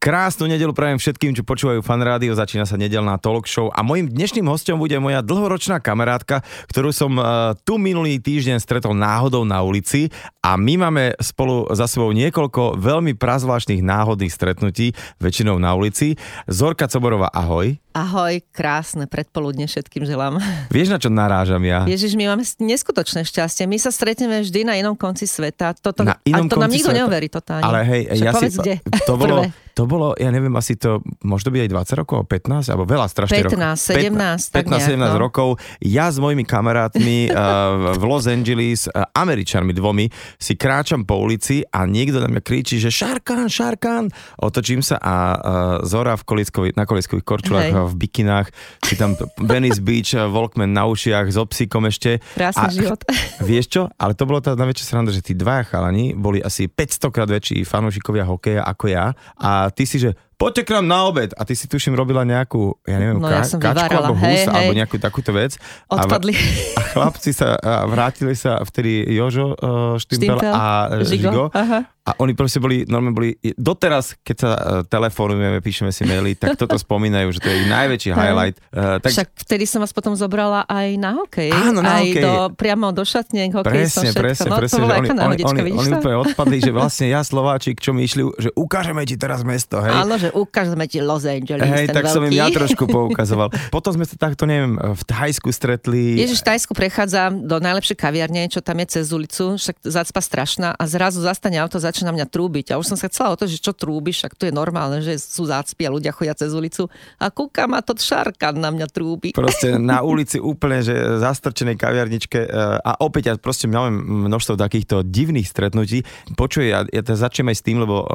Krásnu nedelu prajem všetkým, čo počúvajú fan rádio, začína sa nedelná talk show a mojim dnešným hostom bude moja dlhoročná kamarátka, ktorú som uh, tu minulý týždeň stretol náhodou na ulici a my máme spolu za sebou niekoľko veľmi prazvláštnych náhodných stretnutí, väčšinou na ulici. Zorka Coborová, ahoj. Ahoj, krásne predpoludne všetkým želám. Vieš, na čo narážam ja? Ježiš, my máme neskutočné šťastie. My sa stretneme vždy na inom konci sveta. Toto, Na inom a to nám nikto sveta? neuverí totálne. Ale hej, Však ja povedz, si... kde? To bolo, Prvé. To bolo, ja neviem, asi to, môže to byť aj 20 rokov, 15, alebo veľa strašne 15, rokov. 17, tak 15, 17 nejak, no. rokov. Ja s mojimi kamarátmi uh, v Los Angeles, uh, Američanmi dvomi, si kráčam po ulici a niekto na mňa kričí, že Šarkán, Šarkán. Otočím sa a uh, Zora v koliskovi, na koliskových korčulách, Hej. v bikinách, si tam Venice Beach, Walkman na ušiach, so psíkom ešte. Krásny život. Vieš čo? Ale to bolo tá najväčšia sranda, že tí dvaja chalani boli asi 500 krát väčší fanúšikovia hokeja ako ja a ty si, že poďte k nám na obed a ty si tuším robila nejakú, ja neviem, No, ka- ja som kačku vyvárala. alebo hus Hej, alebo nejakú takúto vec. A, Odpadli. a chlapci sa a vrátili sa vtedy Jožo uh, Štimpel, Štimpel, a Žigo. Žigo, aha. A oni proste boli, normálne boli, doteraz, keď sa uh, telefonujeme, píšeme si maily, tak toto spomínajú, že to je ich najväčší highlight. Uh, tak Však vtedy som vás potom zobrala aj na hokej. Áno, na aj hokej. Do, priamo do šatne, k hokeji som Presne, všetko. presne, no, presne. to bola oni, vidíš oni to? úplne odpadli, že vlastne ja Slováčik, čo my išli, že ukážeme ti teraz mesto, hej. Áno, že ukážeme ti Los Angeles, Hej, ten tak som im veľký. ja trošku poukazoval. Potom sme sa takto, neviem, v Thajsku stretli. Ježiš, v Tajsku prechádzam do najlepšej kaviarne, čo tam je cez ulicu, však zacpa strašná a zrazu zastane auto, začína mňa trúbiť. A už som sa chcela o to, že čo trúbiš, však tu je normálne, že sú zácpy a ľudia chodia cez ulicu a kúka ma to šarkan na mňa trúbi. Proste na ulici úplne, že zastrčenej kaviarničke e, a opäť ja proste máme množstvo takýchto divných stretnutí. Počuj, ja, ja začnem aj s tým, lebo e,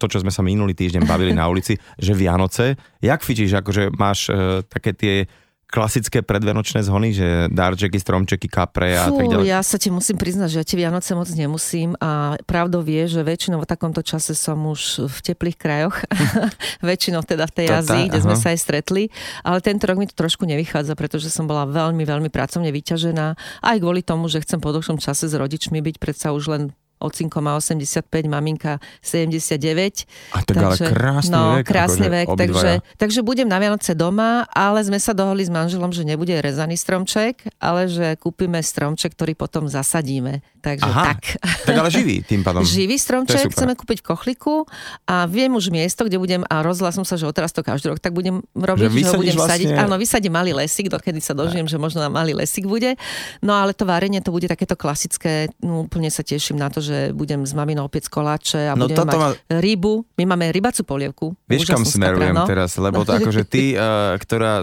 to, čo sme sa minulý týždeň bavili na ulici, že Vianoce, jak fičíš, akože máš e, také tie klasické predvianočné zhony, že darčeky, stromčeky, kapre a tak Fú, ďalej. ja sa ti musím priznať, že ja tie Vianoce moc nemusím a pravdou vie, že väčšinou v takomto čase som už v teplých krajoch, väčšinou teda v tej Ázii, kde sme sa aj stretli, ale tento rok mi to trošku nevychádza, pretože som bola veľmi, veľmi pracovne vyťažená, aj kvôli tomu, že chcem po dlhšom čase s rodičmi byť predsa už len Ocinko má 85, maminka 79. A tak ale krásny no, vek, krásny akože vek, takže, takže budem na Vianoce doma, ale sme sa dohodli s manželom, že nebude rezaný stromček, ale že kúpime stromček, ktorý potom zasadíme. Takže Aha, tak. tak ale živý tým pádom. Živý stromček chceme kúpiť v Kochliku a viem už miesto, kde budem a rozhodla som sa, že odteraz to každý rok tak budem robiť, Že že, ho budem vlastne- sadiť. Áno, vysadím malý lesík, dokedy sa dožijem, že možno na malý lesík bude. No ale to varenie to bude takéto klasické, no, úplne sa teším na to, že budem s maminou opäť koláče a No budeme mať rybu. My máme rybacú polievku. Vieš, kam smerujem no. teraz, lebo to akože ty, uh, ktorá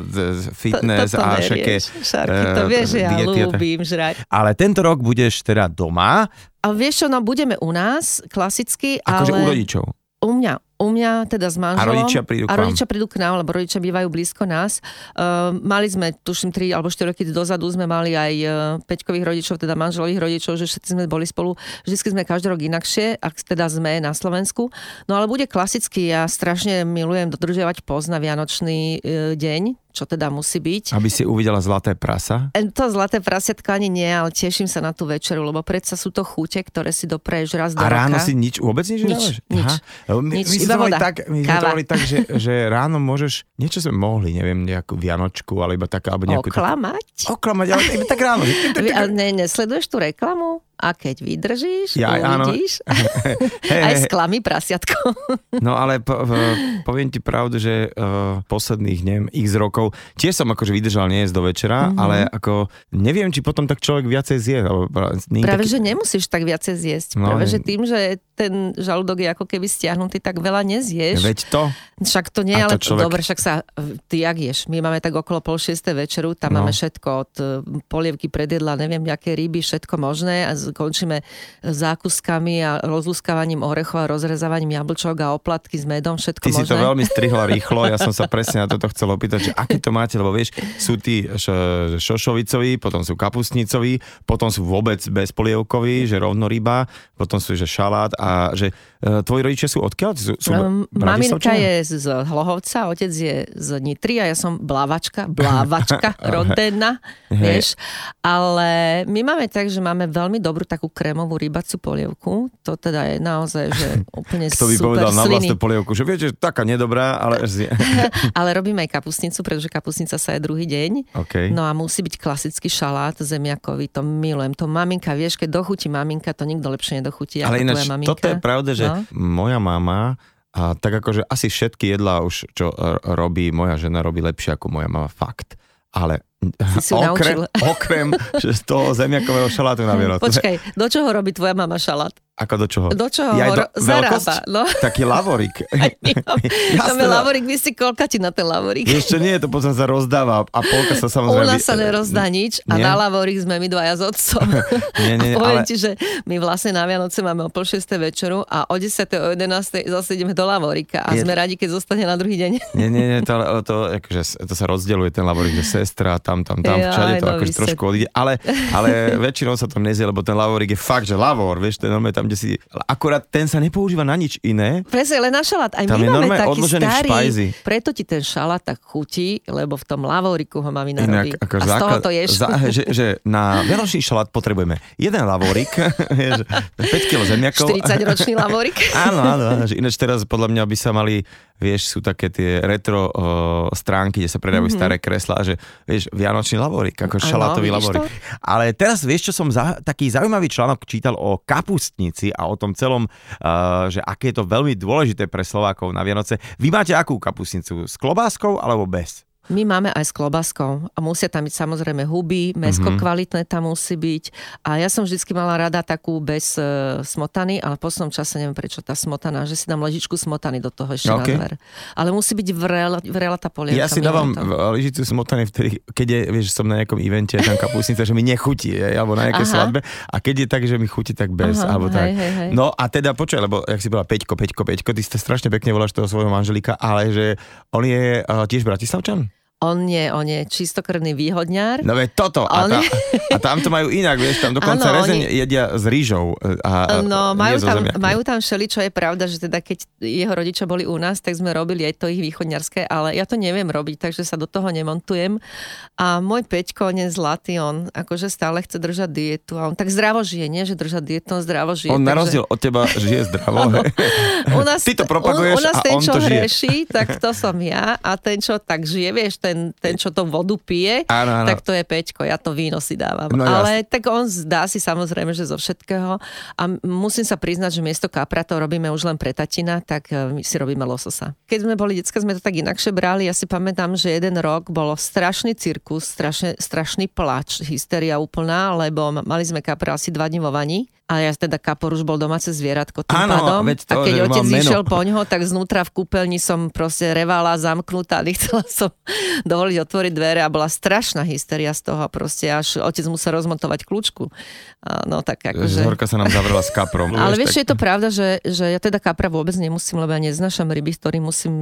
fitness to, to a všaké... Šarky, to eh, vieš, že ja ľúbim žrať. Ale tento rok budeš teda doma, A vieš čo, no budeme u nás, klasicky, akože ale... u rodičov. U mňa, u mňa teda s manželom. rodičia prídu k A vám? rodičia prídu k nám, lebo rodičia bývajú blízko nás. Uh, mali sme, tuším, 3 alebo 4 roky dozadu sme mali aj uh, Peťkových rodičov, teda manželových rodičov, že všetci sme boli spolu. Vždycky sme každý rok inakšie, ak teda sme na Slovensku. No ale bude klasicky, ja strašne milujem dodržiavať post na Vianočný uh, deň, čo teda musí byť. Aby si uvidela zlaté prasa. E, To zlaté prasiatko ani nie, ale teším sa na tú večeru, lebo predsa sú to chute, ktoré si dopreješ raz do A ráno roka. si nič, vôbec nič, Nič, nedávaš? nič. Aha. My, Nič, my iba to mali tak, my sme to mali tak že, že ráno môžeš, niečo sme mohli, neviem, nejakú vianočku, alebo tak, alebo nejakú... tak- Oklamať? Oklamať, ale iba tak ráno. ale ne, nesleduješ tú reklamu? A keď vydržíš, Ja, uvidíš. Hej, Aj hej, sklami prasiatko. No ale po, v- poviem ti pravdu, že uh, posledných, neviem, x rokov, tiež som akože vydržal nie jesť do večera, Mhm. mm-hmm. ale ako neviem, či potom tak človek viacej zje. Práve, taký... že nemusíš tak viacej zjesť. No, Práve, že tým, že ten žalúdok je ako keby stiahnutý, tak veľa nezješ. Veď to, Však to nie, to ale človek- dobre, však sa, ty jak ješ? My máme tak okolo pol šiestej večeru, tam No. máme všetko od e, polievky predjedla, neviem, aké ryby, všetko možné a končíme zákuskami a rozlúskavaním orechov a rozrezávaním jablčok a oplatky s medom, všetko ty si možné. to veľmi strihla rýchlo, ja som sa presne na toto chcel opýtať, že aké to máte, lebo vieš, sú tí š- šošovicoví, potom sú kapustnicoví, potom sú vôbec bezpolievkoví, že rovno ryba, potom sú že šalát a že tvoji rodičia sú odkiaľ? Sú, sú Um, maminka je z Hlohovca, otec je z Nitry a ja som blávačka, blávačka, rodená, vieš. Ale my máme tak, že máme veľmi dobrú takú krémovú rybacú polievku. To teda je naozaj, že úplne Kto by super povedal na sliny. vlastnú polievku, že viete, taká nedobrá, ale... Ale robíme aj kapustnicu, pretože kapustnica sa je druhý deň. OK. No a musí byť klasický šalát zemiakový, to milujem. To maminka, vieš, keď dochutí maminka, to nikto lepšie nedochutí Ale ináč, toto je pravda, že No. Moja mama a tak akože asi všetky jedlá už, čo robí moja žena, robí lepšie ako moja mama, fakt. Ale okrem, okrem že z toho zemiakového šalátu na Vianoce. Počkaj, do čoho robí tvoja mama šalát? Ako do čoho? Do čoho Ja do- zarába? No. Taký lavorik. Tam je lavorik, vy si koľka ti na ten lavorik? Čo, nie, to potom sa rozdáva a polka sa U samozrejme... nás sa nerozdá nič a Nie? na lavorik sme my dvaja s otcom. Nie, nie, nie, a poviem ale- ti, že my vlastne na Vianoce máme o pol 6. večeru a o 10. o 11. zase ideme do lavorika a Je- sme radi, keď zostane na druhý deň. Nie, nie, nie, to, to, akože, to sa rozdeľuje ten lavorik, že sestra, tam, tam, tam, Jaj, všade to akože trošku odíde, ale, ale väčšinou sa to nezie, lebo ten lavorik je fakt, že lavor, vieš, je normálne tam, kde si, akurát ten sa nepoužíva na nič iné, Presne, len na šalát. Aj Tam my je máme taký starý. špajzi. Preto ti ten šalát tak chutí, lebo v tom lavoriku ho mamina inak robí. ako a z toho to ješ. za, že, že na vianočný šalát potrebujeme jeden lavorik, vieš, 5 kg zemiakov. 40-ročný lavorik. Áno, áno, áno, že ináč teraz podľa mňa by sa mali, vieš, sú také tie retro o, stránky, kde sa predajú mm-hmm. staré kreslá, že vieš, vianočný lavorik, ako Áno, šalátový lavorik. to? Ale teraz vieš, čo som za, taký zaujímavý článok čítal o kapustnici a o tom celom, uh, že aké je to veľmi dôležité pre Slovákov na Vianoce. Vy máte akú kapustnicu? S klobáskou alebo bez? My máme aj s klobaskou a musia tam byť samozrejme huby, mesko Mhm. mm-hmm. kvalitné tam musí byť. A ja som vždycky mala rada takú bez e, smotany, ale v poslednom čase neviem prečo tá smotana, že si dám ležičku smotany do toho ešte OK. okay. na dver. Ale musí byť vrela, vrela tá polievka. Ja si dávam v- lyžicu smotany vtedy, keď je, vieš, som na nejakom evente, tam kapustnica, že mi nechutí, je, alebo na nejakej Aha. svadbe. A keď je tak, že mi chutí, tak bez, Aha, alebo hej, tak. hej, hej. No a teda počuj, lebo jak si bola Peťko, Peťko, Peťko, ty ste strašne pekne voláš toho svojho manželíka, ale že on je uh, tiež Bratislavčan? On nie, on je čistokrvný výhodňár. No veď toto. A, On tá, a tam to majú inak, vieš, tam dokonca Áno, rezeň oni- jedia s rýžou. A, a, No, majú tam, majú tam všeli, čo je pravda, že teda keď jeho rodičia boli u nás, tak sme robili aj to ich východňarské, ale ja to neviem robiť, takže sa do toho nemontujem. A môj Peťko, on je zlatý, on akože stále chce držať dietu a on tak zdravo žije, nie že držať dietu, on zdravo žije. On na takže- rozdiel od teba žije zdravo. u nás, Ty to propaguješ u, u nás a ten, on čo to žije. hreší, tak to som ja a ten, čo tak žije, vieš, ten, ten čo to vodu pije, Áno, áno. tak to je Peťko, ja to víno si dávam. No Ale tak on zdá si samozrejme, že zo všetkého a musím sa priznať, že miesto kapra to robíme už len pre tatina, tak e, my si robíme lososa. Keď sme boli decka, sme to tak inakšie brali. Ja si pamätám, že jeden rok bolo strašný cirkus, strašne, strašný plač, hysteria úplná, lebo mali sme kapra asi dva dní vo vani. A ja teda kapor už bol domáce zvieratko tým Áno, pádom. veď to, a keď otec išiel po ňoho, tak znútra v kúpeľni som proste revala zamknutá, nechcela som dovoliť otvoriť dvere a bola strašná hysteria z toho proste, až otec musel rozmontovať kľúčku. No tak akože... Zorka sa nám zavrela s kaprom. Ale vieš, tak- je to pravda, že, že ja teda kapra vôbec nemusím, lebo ja neznašam ryby, z ktorých musím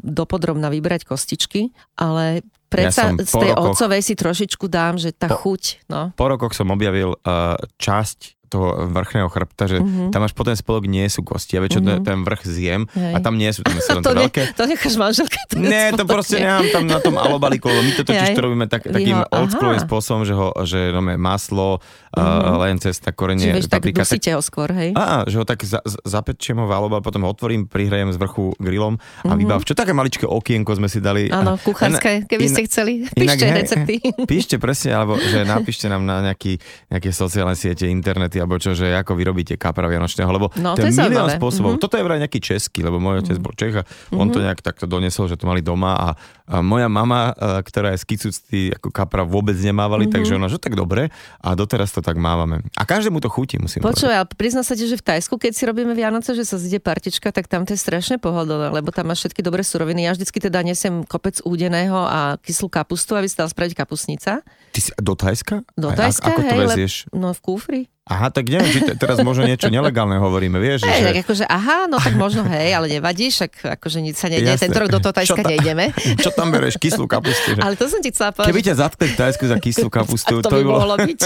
dopodrobna vybrať kostičky, ale predsa som z tej rokoch- otcovej si trošičku dám, že tá Po- chuť, no. po rokoch som objavil uh, časť toho vrchného chrbta, že mm-hmm. tam až po ten spolok nie sú kosti. Ja väčšinou mm-hmm. ten vrch zjem Hej. a tam nie sú, tam To, to ne, veľké. to necháš manželke. Ne, to proste nie. nemám tam na tom alobalíku, lebo my to totiž to robíme tak, takým ho- oldschoolovým aha. spôsobom, že, ho, že máme maslo, mm-hmm. len cesta, Čiže korenie, vieš, tak dusíte ho skôr, hej? á, že ho tak za, zapečiem ho v alobal, potom ho otvorím, prihrajem z vrchu grillom a Mhm. vybav. Čo také maličké okienko sme si dali. Áno, kuchárske, keby ste chceli. inak, Píšte hej, recepty. Píšte presne, alebo že napíšte nám na nejaký, nejaké sociálne siete, internety, alebo čo, že ako vyrobíte kapra vianočného, lebo No, to to je milión zaujímavé. spôsobov. Mhm. Toto je vraj nejaký český, lebo môj otec bol Čech a on to nejak takto doniesol, že to mali doma a, a moja mama, e, ktorá je z Kicucty, ako kapra vôbec nemávali, takže ona, že tak dobre a doteraz to tak mávame. A každému to chutí, musím. Počúvaj, ale prizná sa ti, že v Tajsku, keď si robíme Vianoce, že sa zide partička, tak tam to je strašne pohodlné, lebo tam máš všetky dobré suroviny. Ja vždycky teda nesem kopec údeného a kyslú kapustu, aby sa dala spraviť kapusnica. Ty si do Thajska? Do Aj, Tajska, ako to hej, leb- vezieš? no v kúfri. Aha, tak neviem, či te, teraz možno niečo nelegálne hovoríme, vieš? Hej, že... tak akože, aha, no tak možno hej, ale nevadí, však akože nič sa nedie, tento rok do toho Tajska ta- nejdeme. Čo tam bereš? Kyslú kapustu? Že... Ale to som ti chcela povedať. Keby ťa zatkli v Tajsku za kyslú kapustu, to, by mohlo byť.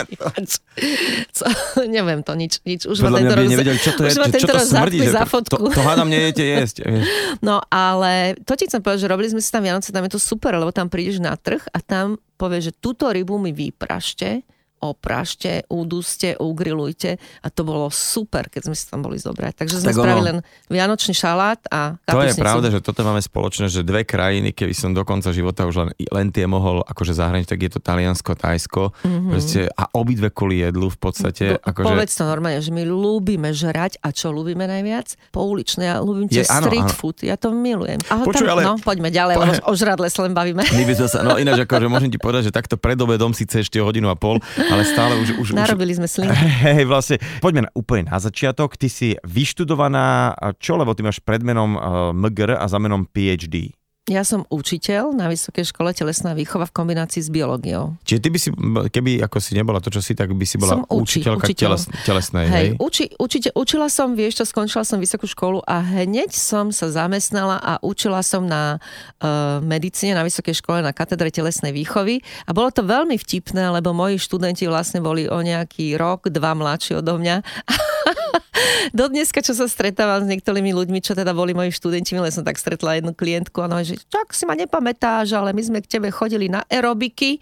Co, neviem to, nič, nič. Už ma Podľa mňa tento rok, nevedeli, čo to je, už ma tento to rok smrdí, že za to, fotku. to hádam nejete jesť. vieš. No ale to ti chcem povedať, že robili sme si tam Vianoce, tam je to super, lebo tam prídeš na trh a tam povieš, že túto rybu mi vyprašte, oprašte, uduste, ugrilujte a to bolo super, keď sme si tam boli zobrať. Takže sme Tak spravili ono- len vianočný šalát a To je kapusnicu. pravda, že toto máme spoločné, že dve krajiny, keby som do konca života už len, len tie mohol akože zahraniť, tak je to Taliansko, Tajsko. Mm-hmm. Proste, a obidve kvôli jedlu v podstate. Po- Akože, Povedz to normálne, že my ľúbime žrať a čo ľúbime najviac? Pouličné, ja ľúbim Je- tie áno, street áno. food, ja to milujem. A Počuj, tam, ale- No, poďme ďalej, lebo o žradle sa len bavíme. my by sme sa, no ináč akože môžem ti povedať, že takto pred obedom síce ešte hodinu a pol, ale stále už... už, už Narobili sme sliny. Hej, vlastne, poďme na, úplne na začiatok. Ty si vyštudovaná, čo, lebo ty máš pred menom uh, MGR a za menom PhD. Ja som učiteľ na Vysokej škole telesná výchova v kombinácii s biológiou. Čiže ty by si, keby ako si nebola to, čo si, tak by si bola Som uči- učiteľka učiteľ. teles, telesnej, hej? Hej, uči, učite, učila som, vieš čo, skončila som vysokú školu a hneď som sa zamestnala a učila som na uh, medicíne na vysokej škole na katedre telesnej výchovy a bolo to veľmi vtipné, lebo moji študenti vlastne boli o nejaký rok, dva mladší odo mňa. Do dneska, čo sa stretávam s niektorými ľuďmi, čo teda boli moji študenti, milé som tak stretla jednu klientku ona hovorí, že čak si ma nepamätáš, ale my sme k tebe chodili na aerobiky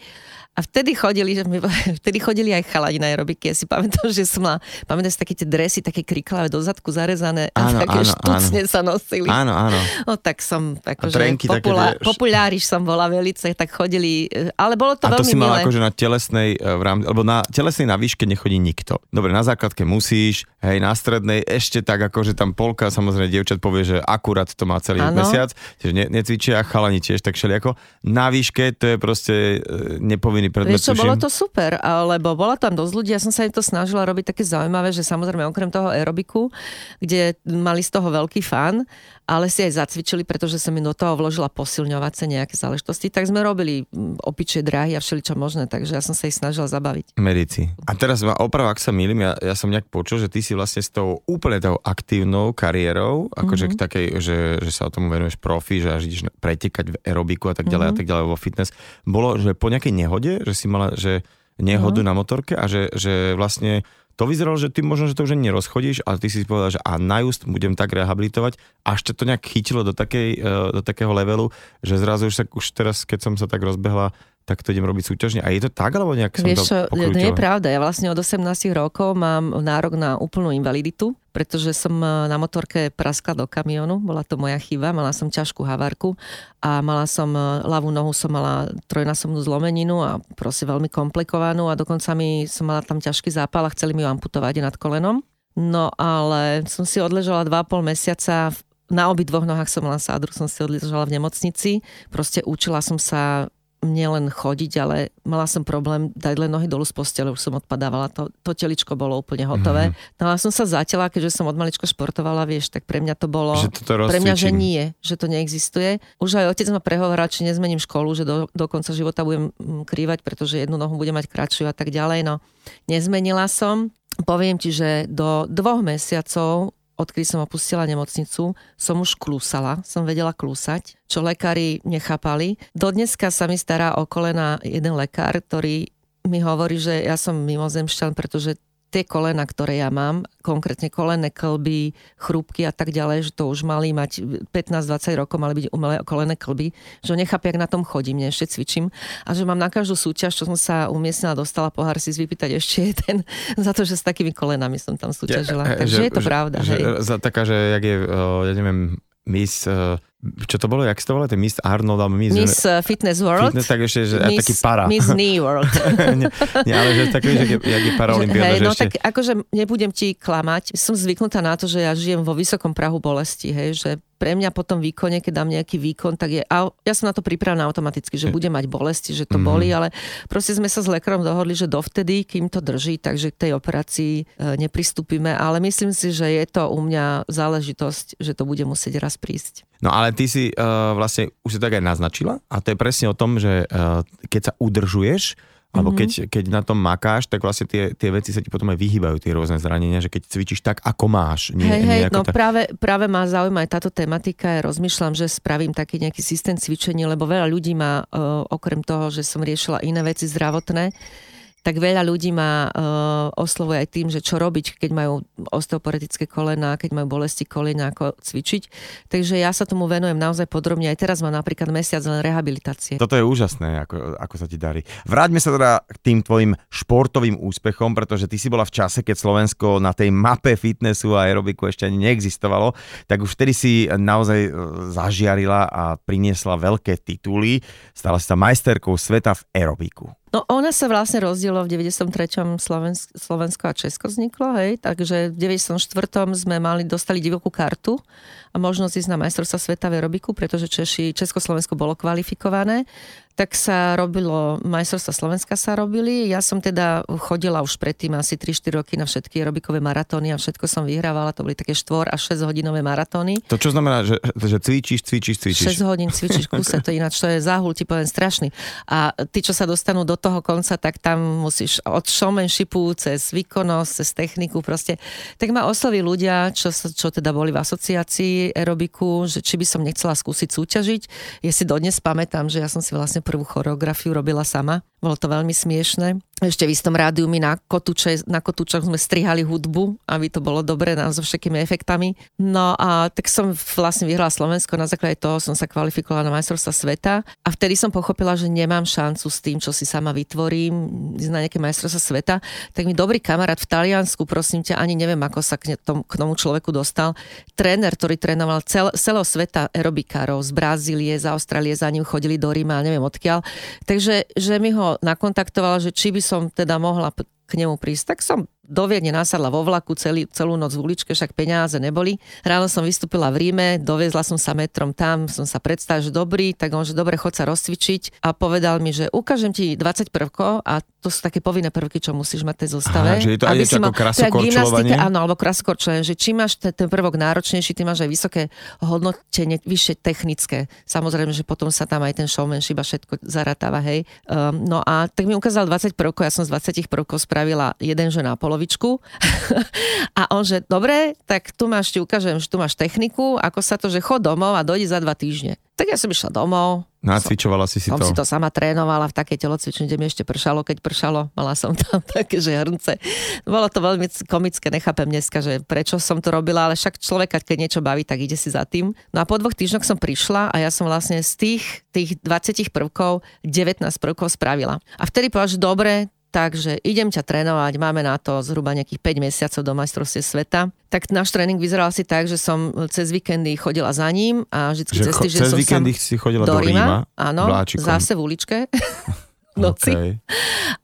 a vtedy chodili, že my, vtedy chodili aj chalani na aerobiky. Ja si pamätám, že som mala, pamätám si také tie dresy, také kriklavé do zadku zarezané a Áno, také áno, štucne sa nosili. Áno, áno. No tak som, akože také populá, tie- populáriš som bola velice, tak chodili, e, ale bolo to a to veľmi si mala milé. akože na telesnej, e, v rámci, alebo na telesnej na výške nechodí nikto. Dobre, na základke musíš, hej, na strednej ešte tak, akože tam polka, samozrejme, dievčat povie, že akurát to má celý Áno. mesiac, čiže ne, necvičia, chalani tiež tak všelijako. Na výške to je proste e, nepovinný predmet, Vieš čo, bolo to super, lebo bola tam dosť ľudí, ja som sa im to snažila robiť také zaujímavé, že samozrejme okrem toho aerobiku, kde mali z toho veľký fan, ale si aj zacvičili, pretože som im do toho vložila posilňovacie nejaké záležitosti, tak sme robili mm, opičie dráhy a všeličo možné, takže ja som sa ich snažila zabaviť. Medici. A teraz ma oprav, ak sa milím, ja, ja som nejak počul, že ty si vlastne s tou úplne tou aktívnou kariérou, akože Mhm. k takej, že, že sa o tomu venuješ profi, že až ideš pretekať v aerobiku a tak ďalej Mhm. a tak ďalej vo fitness. Bolo, že po nejakej nehode, že si mala, že nehodu Mhm. na motorke a že, že vlastne to vyzeralo, že ty možno, že to už ani nerozchodíš, ale ty si povedal, že a najúst budem tak rehabilitovať, až ťa to nejak chytilo do, takej, e, do takého levelu, že zrazu už, sa, už teraz, keď som sa tak rozbehla, tak to idem robiť súťažne. A je to tak, alebo nejak som Vieš to čo, nie je pravda, ja vlastne od 18 rokov mám nárok na úplnú invaliditu, pretože som e, na motorke praskla do kamionu, bola to moja chyba, mala som ťažkú havarku a mala som, e, ľavú nohu som mala trojnásobnú zlomeninu a proste veľmi komplikovanú a dokonca mi som mala tam ťažký zápal a chceli mi ju amputovať nad kolenom. No ale som si odležala 2,5 mesiaca v- na obidvoch nohách som mala sádru, som si odležala v nemocnici. Proste učila som sa nielen chodiť, ale mala som problém dať len nohy dolu z postele, už som odpadávala, to, to teličko bolo úplne hotové. Mm-hmm. No som sa zatiaľa, keďže som od malička športovala, vieš, tak pre mňa to bolo... Že toto pre mňa, že nie, že to neexistuje. Už aj otec ma prehovoril, či nezmením školu, že do, do konca života budem mm, krývať, pretože jednu nohu budem mať kratšiu a tak ďalej. No, nezmenila som. Poviem ti, že do dvoch mesiacov odkedy som opustila nemocnicu, som už klúsala, som vedela klúsať, čo lekári nechápali. Dodneska sa mi stará o kolena jeden lekár, ktorý mi hovorí, že ja som mimozemšťan, pretože tie kolena, ktoré ja mám, konkrétne kolené klby, chrúbky a tak ďalej, že to už mali mať 15-20 rokov, mali byť umelé kolené klby, že on nechápe, jak na tom chodím, ne, ešte cvičím a že mám na každú súťaž, čo som sa umiestnila, dostala pohár si vypýtať ešte jeden za to, že s takými kolenami som tam súťažila. Ja, Takže že- je to že- pravda. Že, hej. za, taká, že jak je, uh, ja neviem, Miss, uh, čo to bolo, jak si to volá, Miss Arnold, alebo Miss, Miss uh, Fitness World. Fitness, tak ešte, že Miss, taký para. Miss Knee World. nie, nie, ale že taký, že jak je paraolimpiáda, hej, že no ešte... tak akože nebudem ti klamať. Som zvyknutá na to, že ja žijem vo vysokom prahu bolesti, hej, že pre mňa po tom výkone, keď dám nejaký výkon, tak je, a ja som na to pripravená automaticky, že budem mať bolesti, že to Mhm. boli, ale proste sme sa s lekárom dohodli, že dovtedy, kým to drží, takže k tej operácii e, nepristúpime, ale myslím si, že je to u mňa záležitosť, že to bude musieť raz prísť. No ale ty si uh, vlastne už si tak aj naznačila a to je presne o tom, že uh, keď sa udržuješ Alebo keď, keď na tom makáš, tak vlastne tie, tie veci sa ti potom aj vyhýbajú, tie rôzne zranenia, že keď cvičíš tak, ako máš. Nie, hej, hej, no tak... práve, práve ma zaujíma aj táto tematika. Ja rozmýšľam, že spravím taký nejaký systém cvičení, lebo veľa ľudí má, uh, okrem toho, že som riešila iné veci zdravotné, tak veľa ľudí ma uh, oslovuje aj tým, že čo robiť, keď majú osteoporetické kolena, keď majú bolesti kolena, ako cvičiť. Takže ja sa tomu venujem naozaj podrobne. Aj teraz mám napríklad mesiac len rehabilitácie. Toto je úžasné, ako, ako sa ti darí. Vráťme sa teda k tým tvojim športovým úspechom, pretože ty si bola v čase, keď Slovensko na tej mape fitnessu a aerobiku ešte ani neexistovalo, tak už vtedy si naozaj e, zažiarila a priniesla veľké tituly. Stala si sa majsterkou sveta v aerobiku. No ona sa vlastne rozdielo v 93. Slovensko, Slovensko a Česko vzniklo, hej, takže v 94. sme mali, dostali divokú kartu a možnosť ísť na majstrovstva sveta v aerobiku, pretože Češi, Československo bolo kvalifikované tak sa robilo, majstrovstva Slovenska sa robili. Ja som teda chodila už predtým asi 3-4 roky na všetky aerobikové maratóny a všetko som vyhrávala. To boli také 4 až 6 hodinové maratóny. To čo znamená, že, že cvičíš, cvičíš, cvičíš? 6 hodín cvičíš kuse, to ináč to je záhul, ti poviem strašný. A tí, čo sa dostanú do toho konca, tak tam musíš od showmanshipu cez výkonnosť, cez techniku proste. Tak ma osloví ľudia, čo, čo teda boli v asociácii aerobiku, že či by som nechcela skúsiť súťažiť. Ja si dodnes pamätám, že ja som si vlastne prvú choreografiu robila sama. Bolo to veľmi smiešne. Ešte v istom rádiu mi na, kotúče, na kotúčoch sme strihali hudbu, aby to bolo dobre na, so všetkými efektami. No a tak som vlastne vyhrala Slovensko, na základe toho som sa kvalifikovala na majstrovstva sveta a vtedy som pochopila, že nemám šancu s tým, čo si sama vytvorím, na nejaké majstrovstva sveta. Tak mi dobrý kamarát v Taliansku, prosím ťa, ani neviem, ako sa k tomu, k tomu človeku dostal. Tréner, ktorý trénoval cel, celého sveta aerobikárov z Brazílie, z Austrálie, za ním chodili do Ríma, neviem odkiaľ. Takže že mi ho nakontaktovala, že či by som teda mohla k nemu prísť, tak som do Viedne nasadla vo vlaku celý, celú noc v uličke, však peniaze neboli. Ráno som vystúpila v Ríme, doviezla som sa metrom tam, som sa predstavila, že dobrý, tak on, že dobre, chod sa rozcvičiť a povedal mi, že ukážem ti 20 prvkov a to sú také povinné prvky, čo musíš mať tej zostave. Aha, že je to aby si mal, krasokorčľovanie? Áno, alebo krasokorčľovanie, že čím máš ten, ten prvok náročnejší, ty máš aj vysoké hodnotenie, vyššie technické. Samozrejme, že potom sa tam aj ten showmanship a všetko zaratáva, hej. Um, no a tak mi ukázal 20 prvkov, ja som z 20 prvkov spravila jeden, že na polovičku. a on, že dobre, tak tu máš, ti ukážem, že tu máš techniku, ako sa to, že chod domov a dojde za dva týždne. Tak ja som išla domov. Nacvičovala si si som to? Som si to sama trénovala v takej telocvični, kde mi ešte pršalo, keď pršalo. Mala som tam také, že hrnce. Bolo to veľmi komické, nechápem dneska, že prečo som to robila, ale však človeka, keď niečo baví, tak ide si za tým. No a po dvoch týždňoch som prišla a ja som vlastne z tých, tých 20 prvkov 19 prvkov spravila. A vtedy povedala, že dobre, Takže idem ťa trénovať, máme na to zhruba nejakých 5 mesiacov do majstrovstie sveta. Tak náš tréning vyzeral asi tak, že som cez víkendy chodila za ním a vždy že cez týždeň som víkendy si chodila do, do Ríma, áno, vláčikom. zase v uličke. noci. Okay.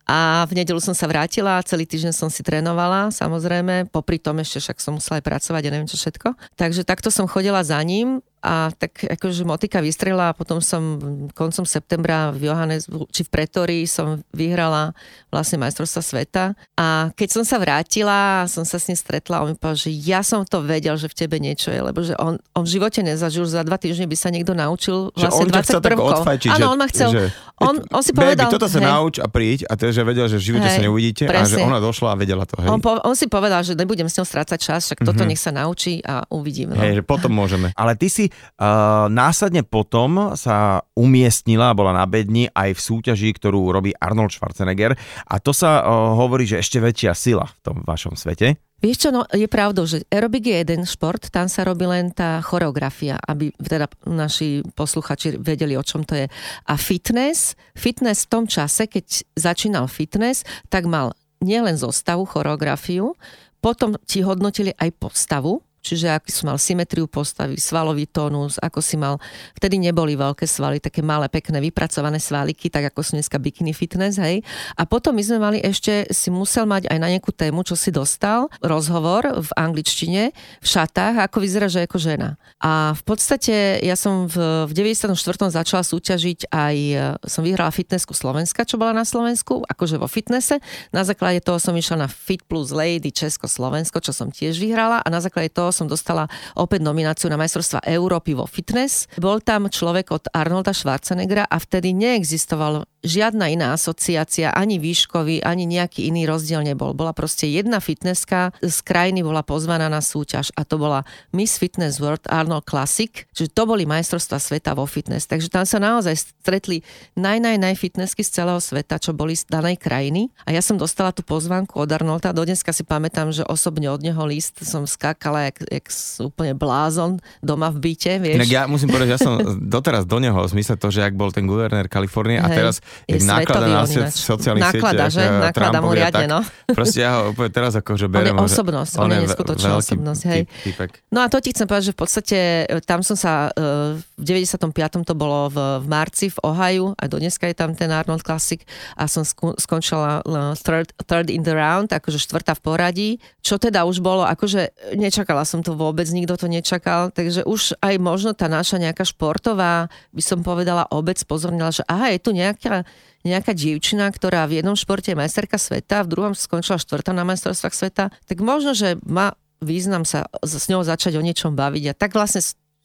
A v nedelu som sa vrátila, celý týždeň som si trénovala, samozrejme, popri tom ešte však som musela aj pracovať a neviem čo všetko. Takže takto som chodila za ním a tak akože motika vystrela a potom som koncom septembra v Johannes, či v Pretorii som vyhrala vlastne majstrovstva sveta a keď som sa vrátila a som sa s ním stretla, on mi povedal, že ja som to vedel, že v tebe niečo je, lebo že on, on v živote nezažil, že za dva týždne by sa niekto naučil vlastne že on 20 prvkov. Odfajčiť, Áno, on ma chcel, že, on, on si povedal... Baby, toto sa hej, nauč a príď a to, že vedel, že v živote hej, sa neuvidíte presne. a že ona došla a vedela to. Hej. On, po, on si povedal, že nebudem s ňou strácať čas, však toto mm-hmm. nech sa naučí a uvidím. No. Hej, že potom môžeme. Ale ty si uh, následne potom sa umiestnila, bola na bedni aj v súťaži, ktorú robí Arnold Schwarzenegger a to sa uh, hovorí, že ešte väčšia sila v tom vašom svete. Vieš čo, no je pravdou, že aerobik je jeden šport, tam sa robí len tá choreografia, aby teda naši posluchači vedeli, o čom to je. A fitness, fitness v tom čase, keď začínal fitness, tak mal nielen zostavu, choreografiu, potom ti hodnotili aj postavu, Čiže aký si mal symetriu postavy, svalový tónus, ako si mal, vtedy neboli veľké svaly, také malé, pekné, vypracované svaliky, tak ako sú dneska bikini fitness, hej. A potom my sme mali ešte, si musel mať aj na nejakú tému, čo si dostal, rozhovor v angličtine, v šatách, ako vyzeráš ako žena. A v podstate ja som v, v 94. začala súťažiť aj, som vyhrala fitnessku Slovenska, čo bola na Slovensku, akože vo fitnesse. Na základe toho som išla na Fit Plus Lady Česko-Slovensko, čo som tiež vyhrala a na základe toho som dostala opäť nomináciu na majstrovstva Európy vo fitness. Bol tam človek od Arnolda Schwarzeneggera a vtedy neexistoval žiadna iná asociácia, ani výškový, ani nejaký iný rozdiel nebol. Bola proste jedna fitnesska z krajiny bola pozvaná na súťaž a to bola Miss Fitness World Arnold Classic, čiže to boli majstrovstvá sveta vo fitness. Takže tam sa naozaj stretli naj, naj, naj fitnessky z celého sveta, čo boli z danej krajiny. A ja som dostala tú pozvánku od Arnolda. Dodneska si pamätám, že osobne od neho list som skákala jak, jak úplne blázon doma v byte, vieš. Inak ja musím povedať, ja som doteraz do neho v zmysle to, že ak bol ten guvernér Kalifornie a teraz je náklada na sociálnych náklada, sieťach. že? Náklada mu riadne, no. Proste ja ho úplne teraz akože berem. On je osobnosť, on, on je neskutočná osobnosť, hej. Typek. No a to ti chcem povedať, že v podstate e, tam som sa, e, v 95. to bolo v, v marci v Ohio, a do dneska je tam ten Arnold Classic a som skončila e, third, third in the round, akože štvrtá v poradí, čo teda už bolo, akože nečakala som to vôbec, nikto to nečakal, takže už aj možno tá naša nejaká športová, by som povedala, obec pozornila, že aha, je tu nejaká nejaká dievčina, ktorá v jednom športe je majsterka sveta, v druhom skončila štvrtá na majstrovstvách sveta, tak možno, že má význam sa s ňou začať o niečom baviť. A tak vlastne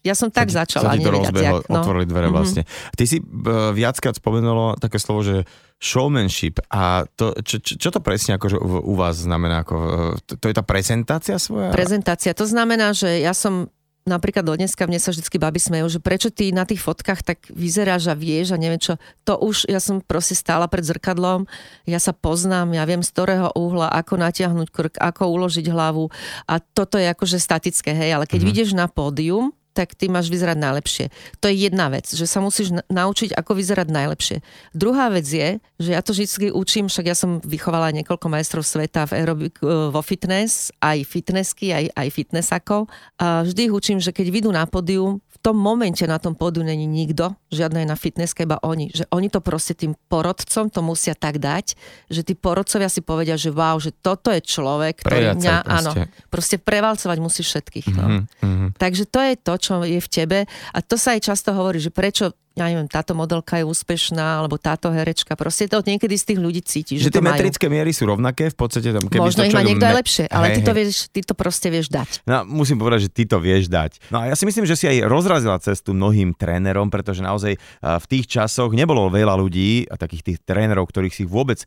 ja som tak sa začala, sa to rozbehlo, no. otvorili dvere mm-hmm. vlastne. Ty si uh, viackrát spomenulo také slovo, že showmanship a to, čo, čo, to presne akože u vás znamená? Ako, to, to je tá prezentácia svoja? Prezentácia, to znamená, že ja som napríklad do dneska mne sa vždy babi smejú, že prečo ty na tých fotkách tak vyzeráš a vieš a neviem čo. To už, ja som proste stála pred zrkadlom, ja sa poznám, ja viem z ktorého uhla, ako natiahnuť krk, ako uložiť hlavu a toto je akože statické, hej, ale keď mm-hmm. vidieš na pódium, tak ty máš vyzerať najlepšie. To je jedna vec, že sa musíš naučiť, ako vyzerať najlepšie. Druhá vec je, že ja to vždy učím, však ja som vychovala niekoľko majstrov sveta v aerobik, e, vo fitness, aj fitnessky, aj, aj fitnessakov. A vždy ich učím, že keď vidú na pódium, tom momente na tom pódiu není nikto, žiadna je na fitnesske, iba oni. Že oni to proste tým porodcom to musia tak dať, že tí porodcovia si povedia, že wow, že toto je človek, ktorý mňa, proste. áno, proste prevalcovať musí všetkých. No. Mm-hmm. Takže to je to, čo je v tebe. A to sa aj často hovorí, že prečo ja neviem, táto modelka je úspešná, alebo táto herečka, proste to niekedy z tých ľudí cíti. Že, že tie metrické miery sú rovnaké v podstate tam, keby Možno ich má niekto aj lepšie, ale hej, ty, to vieš, ty to proste vieš dať. No, musím povedať, že ty to vieš dať. No a ja si myslím, že si aj rozrazila cestu mnohým trénerom, pretože naozaj v tých časoch nebolo veľa ľudí, a takých tých trénerov, ktorých si vôbec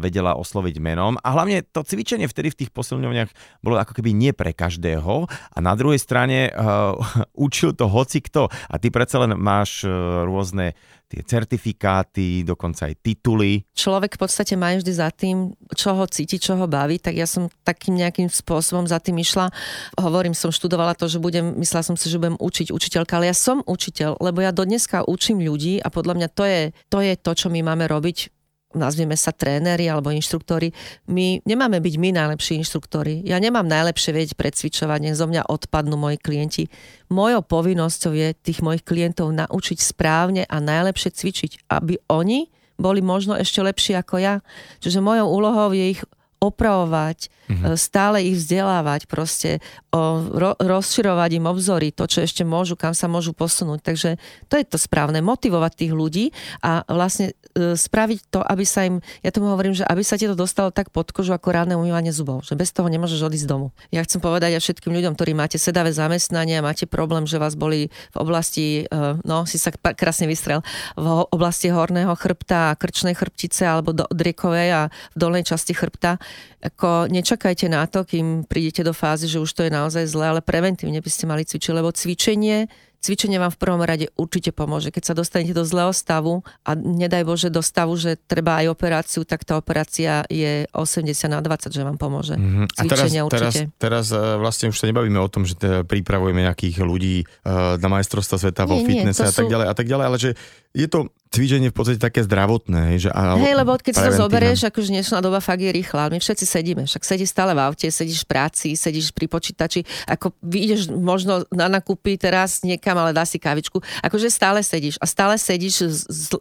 vedela osloviť menom. A hlavne to cvičenie vtedy v tých posilňovniach bolo ako keby nie pre každého. A na druhej strane uh, učil to hoci kto. A ty predsa len máš uh, rôzne tie certifikáty, dokonca aj tituly. Človek v podstate má vždy za tým, čo ho cíti, čo ho baví, tak ja som takým nejakým spôsobom za tým išla. Hovorím, som študovala to, že budem, myslela som si, že budem učiť učiteľka, ale ja som učiteľ, lebo ja do dneska učím ľudí a podľa mňa to je to, je to čo my máme robiť nazvieme sa tréneri alebo inštruktori, my nemáme byť my najlepší inštruktori. Ja nemám najlepšie vedieť precvičovať, nech zo mňa odpadnú moji klienti. Mojou povinnosťou je tých mojich klientov naučiť správne a najlepšie cvičiť, aby oni boli možno ešte lepší ako ja. Čiže mojou úlohou je ich opravovať, mm-hmm. stále ich vzdelávať, proste o, ro, rozširovať im obzory, to, čo ešte môžu, kam sa môžu posunúť. Takže to je to správne, motivovať tých ľudí a vlastne e, spraviť to, aby sa im, ja tomu hovorím, že aby sa ti to dostalo tak pod kožu ako rádne umývanie zubov, že bez toho nemôžeš odísť z domu. Ja chcem povedať aj všetkým ľuďom, ktorí máte sedavé zamestnanie, máte problém, že vás boli v oblasti, e, no si sa krásne vystrel, v oblasti horného chrbta, krčnej chrbtice alebo do, driekovej a v dolnej časti chrbta, ako nečakajte na to, kým prídete do fázy, že už to je naozaj zle, ale preventívne by ste mali cvičiť, lebo cvičenie Cvičenie vám v prvom rade určite pomôže. Keď sa dostanete do zlého stavu a nedaj Bože do stavu, že treba aj operáciu, tak tá operácia je 80 na 20, že vám pomôže. Mm-hmm. A teraz, určite. Teraz, teraz vlastne už sa nebavíme o tom, že pripravujeme nejakých ľudí uh, na majstrovstva sveta vo fitnesse a tak ďalej a tak ďalej, ale že je to cvičenie v podstate také zdravotné. Že, Hej, lebo keď si to zoberieš, akože dnešná doba fakt je rýchla, my všetci sedíme, však sedíš stále v aute, sedíš v práci, sedíš pri počítači, ako vyjdeš možno na nakupy teraz niekam, ale dá si kávičku, akože stále sedíš a stále sedíš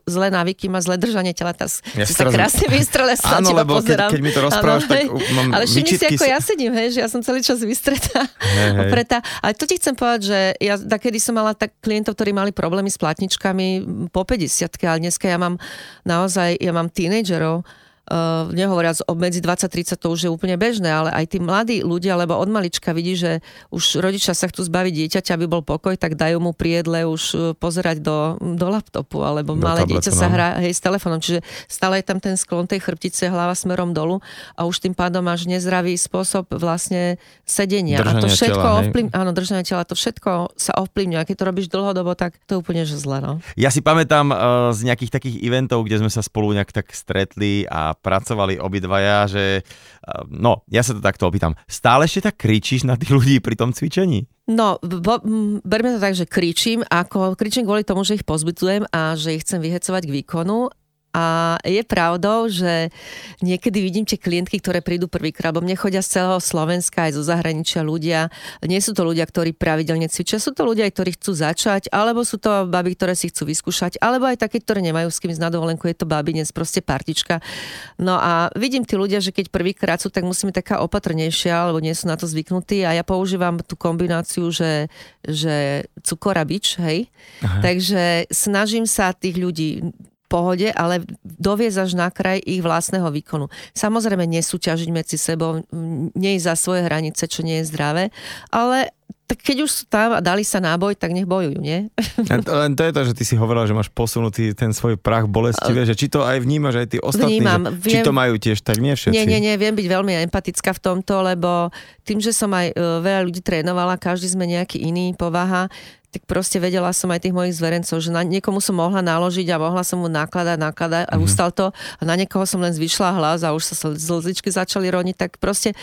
zlé návyky, má zlé držanie tela, tá, ja si sa krásne vystrele sa Áno, lebo keď, keď mi to rozprávaš, tak mám Ale všimni si, ako ja sedím, hej, že ja som celý čas vystretá. Hej, hej. Ale to ti chcem povedať, že ja kedy som mala tak klientov, ktorí mali problémy s platničkami po 50 ale dneska ja mám naozaj, ja mám tínejdžerov, Uh, nehovoriac o medzi 20-30 to už je úplne bežné, ale aj tí mladí ľudia, lebo od malička vidí, že už rodičia sa chcú zbaviť dieťaťa, aby bol pokoj, tak dajú mu priedle už uh, pozerať do, do laptopu, alebo do malé tabletu, dieťa sa no. hrá hej, s telefónom, čiže stále je tam ten sklon tej chrbtice, hlava smerom dolu a už tým pádom máš nezdravý spôsob vlastne sedenia. Držania a to všetko tela, ovplyv... áno, držanie tela, to všetko sa ovplyvňuje. A keď to robíš dlhodobo, tak to je úplne že zle. No. Ja si pamätám uh, z nejakých takých eventov, kde sme sa spolu nejak tak stretli a pracovali obidvaja, že no, ja sa to takto opýtam. Stále ešte tak kričíš na tých ľudí pri tom cvičení? No, bo, berme to tak, že kričím, ako kričím kvôli tomu, že ich pozbytujem a že ich chcem vyhecovať k výkonu, a je pravdou, že niekedy vidím tie klientky, ktoré prídu prvýkrát, lebo mne chodia z celého Slovenska aj zo zahraničia ľudia. Nie sú to ľudia, ktorí pravidelne cvičia, sú to ľudia, ktorí chcú začať, alebo sú to baby, ktoré si chcú vyskúšať, alebo aj také, ktoré nemajú s kým ísť na dovolenku, je to babinec, proste partička. No a vidím tí ľudia, že keď prvýkrát sú, tak musíme taká opatrnejšia, alebo nie sú na to zvyknutí a ja používam tú kombináciu, že, že cukor a bič, hej. Aha. Takže snažím sa tých ľudí pohode, ale doviezť až na kraj ich vlastného výkonu. Samozrejme nesúťažiť medzi sebou, nie za svoje hranice, čo nie je zdravé, ale tak keď už sú tam a dali sa náboj, tak nech bojujú, nie? Len to je to, že ty si hovorila, že máš posunutý ten svoj prach bolestivé, že či to aj vnímaš, aj tí ostatní, Vnímam, že, viem, či to majú tiež, tak nie všetci. Nie, nie, nie, viem byť veľmi empatická v tomto, lebo tým, že som aj e, veľa ľudí trénovala, každý sme nejaký iný povaha, tak proste vedela som aj tých mojich zverencov, že na niekomu som mohla naložiť a mohla som mu nakladať, nakladať a mm-hmm. ustal to a na niekoho som len zvyšla hlas a už sa slzičky začali roniť, tak proste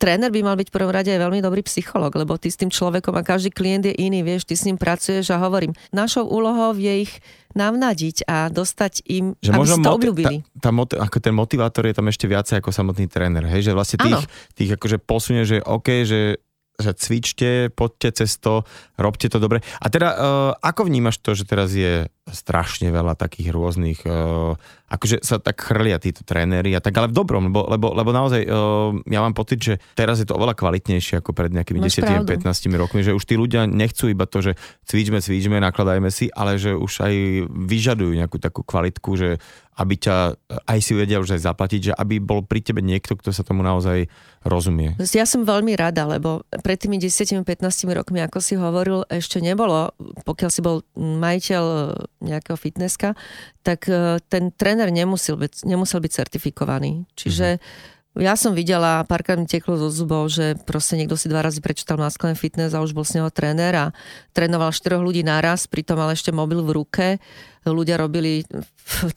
tréner by mal byť v prvom rade aj veľmi dobrý psycholog, lebo ty s tým človekom a každý klient je iný, vieš, ty s ním pracuješ a hovorím, našou úlohou je ich navnadiť a dostať im, že aby si to obľúbili. Tá, tá, ako ten motivátor je tam ešte viacej ako samotný tréner, hej? že vlastne tých, tých akože posunie, že OK, že že cvičte, poďte cez to, robte to dobre. A teda, uh, ako vnímaš to, že teraz je strašne veľa takých rôznych, uh, akože sa tak chrlia títo tréneri a tak, ale v dobrom, lebo, lebo, lebo naozaj uh, ja mám pocit, že teraz je to oveľa kvalitnejšie ako pred nejakými 10-15 rokmi, že už tí ľudia nechcú iba to, že cvičme, cvičme, nakladajme si, ale že už aj vyžadujú nejakú takú kvalitku, že aby ťa aj si vedia už aj zaplatiť, že aby bol pri tebe niekto, kto sa tomu naozaj rozumie. Ja som veľmi rada, lebo pred tými 10-15 rokmi, ako si hovoril, ešte nebolo, pokiaľ si bol majiteľ nejakého fitnesska, tak e, ten tréner nemusel byť, nemusel byť certifikovaný. Čiže mm-hmm. Ja som videla, párkrát mi teklo zo zubov, že proste niekto si dva razy prečítal Masculine Fitness a už bol s neho tréner a trénoval štyroch ľudí naraz, pritom mal ešte mobil v ruke. Ľudia robili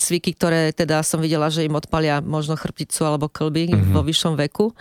cviky, ktoré teda som videla, že im odpalia možno chrbticu alebo klby mm-hmm. vo vyššom veku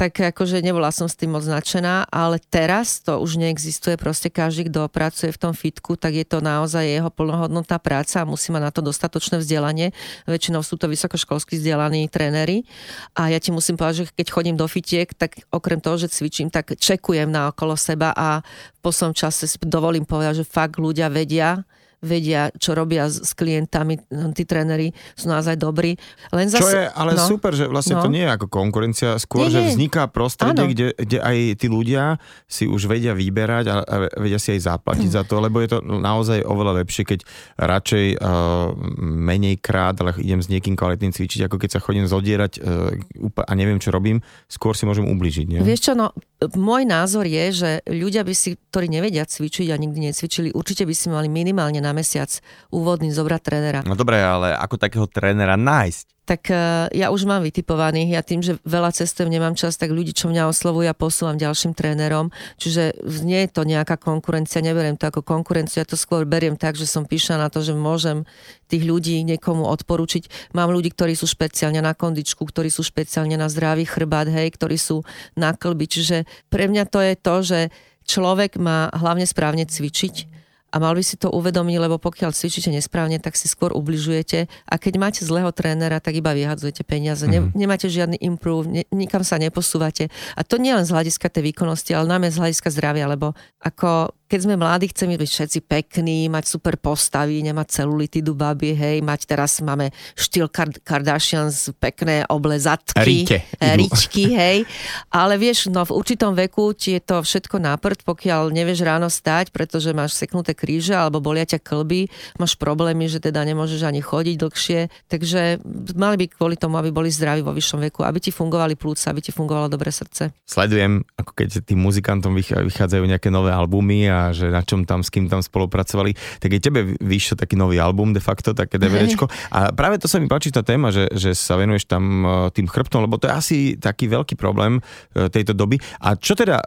tak akože nebola som s tým moc značená, ale teraz to už neexistuje, proste každý, kto pracuje v tom fitku, tak je to naozaj jeho plnohodnotná práca a musí mať na to dostatočné vzdelanie. Väčšinou sú to vysokoškolskí vzdelaní tréneri a ja ti musím povedať, že keď chodím do fitiek, tak okrem toho, že cvičím, tak čekujem na okolo seba a po som čase dovolím povedať, že fakt ľudia vedia, vedia, čo robia s, s klientami, tí tréneri sú naozaj dobrí. Len zase, čo je ale no, super, že vlastne no. to nie je ako konkurencia, skôr, nie, že vzniká prostredie, kde, kde aj tí ľudia si už vedia vyberať a, a vedia si aj zaplatiť mm. za to, lebo je to naozaj oveľa lepšie, keď radšej uh, menej krát, ale idem s niekým kvalitným cvičiť, ako keď sa chodím zodierať uh, a neviem, čo robím, skôr si môžem ubližiť. Nie? Vieš čo, no môj názor je, že ľudia by si, ktorí nevedia cvičiť a nikdy necvičili, určite by si mali minimálne na mesiac úvodný zobrať trénera. No dobre, ale ako takého trénera nájsť? tak uh, ja už mám vytipovaných. Ja tým, že veľa cestujem, nemám čas, tak ľudí, čo mňa oslovujú, ja posúvam ďalším trénerom. Čiže nie je to nejaká konkurencia, neberiem to ako konkurenciu, ja to skôr beriem tak, že som píša na to, že môžem tých ľudí niekomu odporučiť. Mám ľudí, ktorí sú špeciálne na kondičku, ktorí sú špeciálne na zdravý chrbát, hej, ktorí sú na klby. Čiže pre mňa to je to, že človek má hlavne správne cvičiť a mal by si to uvedomiť, lebo pokiaľ cvičíte nesprávne, tak si skôr ubližujete a keď máte zlého trénera, tak iba vyhadzujete peniaze, mm-hmm. nemáte žiadny improve, ne, nikam sa neposúvate. A to nie len z hľadiska tej výkonnosti, ale najmä z hľadiska zdravia, lebo ako keď sme mladí, chceme byť všetci pekní, mať super postavy, nemať celulitidu baby, hej, mať teraz máme štýl Kardashians, pekné oblezatky, Rite. ričky, hej. Ale vieš, no v určitom veku ti je to všetko náprd, pokiaľ nevieš ráno stať, pretože máš seknuté kríže alebo bolia ťa klby, máš problémy, že teda nemôžeš ani chodiť dlhšie. Takže mali by kvôli tomu, aby boli zdraví vo vyššom veku, aby ti fungovali plúca, aby ti fungovalo dobré srdce. Sledujem, ako keď tým muzikantom vychádzajú nejaké nové albumy a že na čom tam, s kým tam spolupracovali, tak aj tebe vyšiel taký nový album de facto, také DVDčko. A práve to sa mi páči tá téma, že, že sa venuješ tam e, tým chrbtom, lebo to je asi taký veľký problém e, tejto doby. A čo teda e,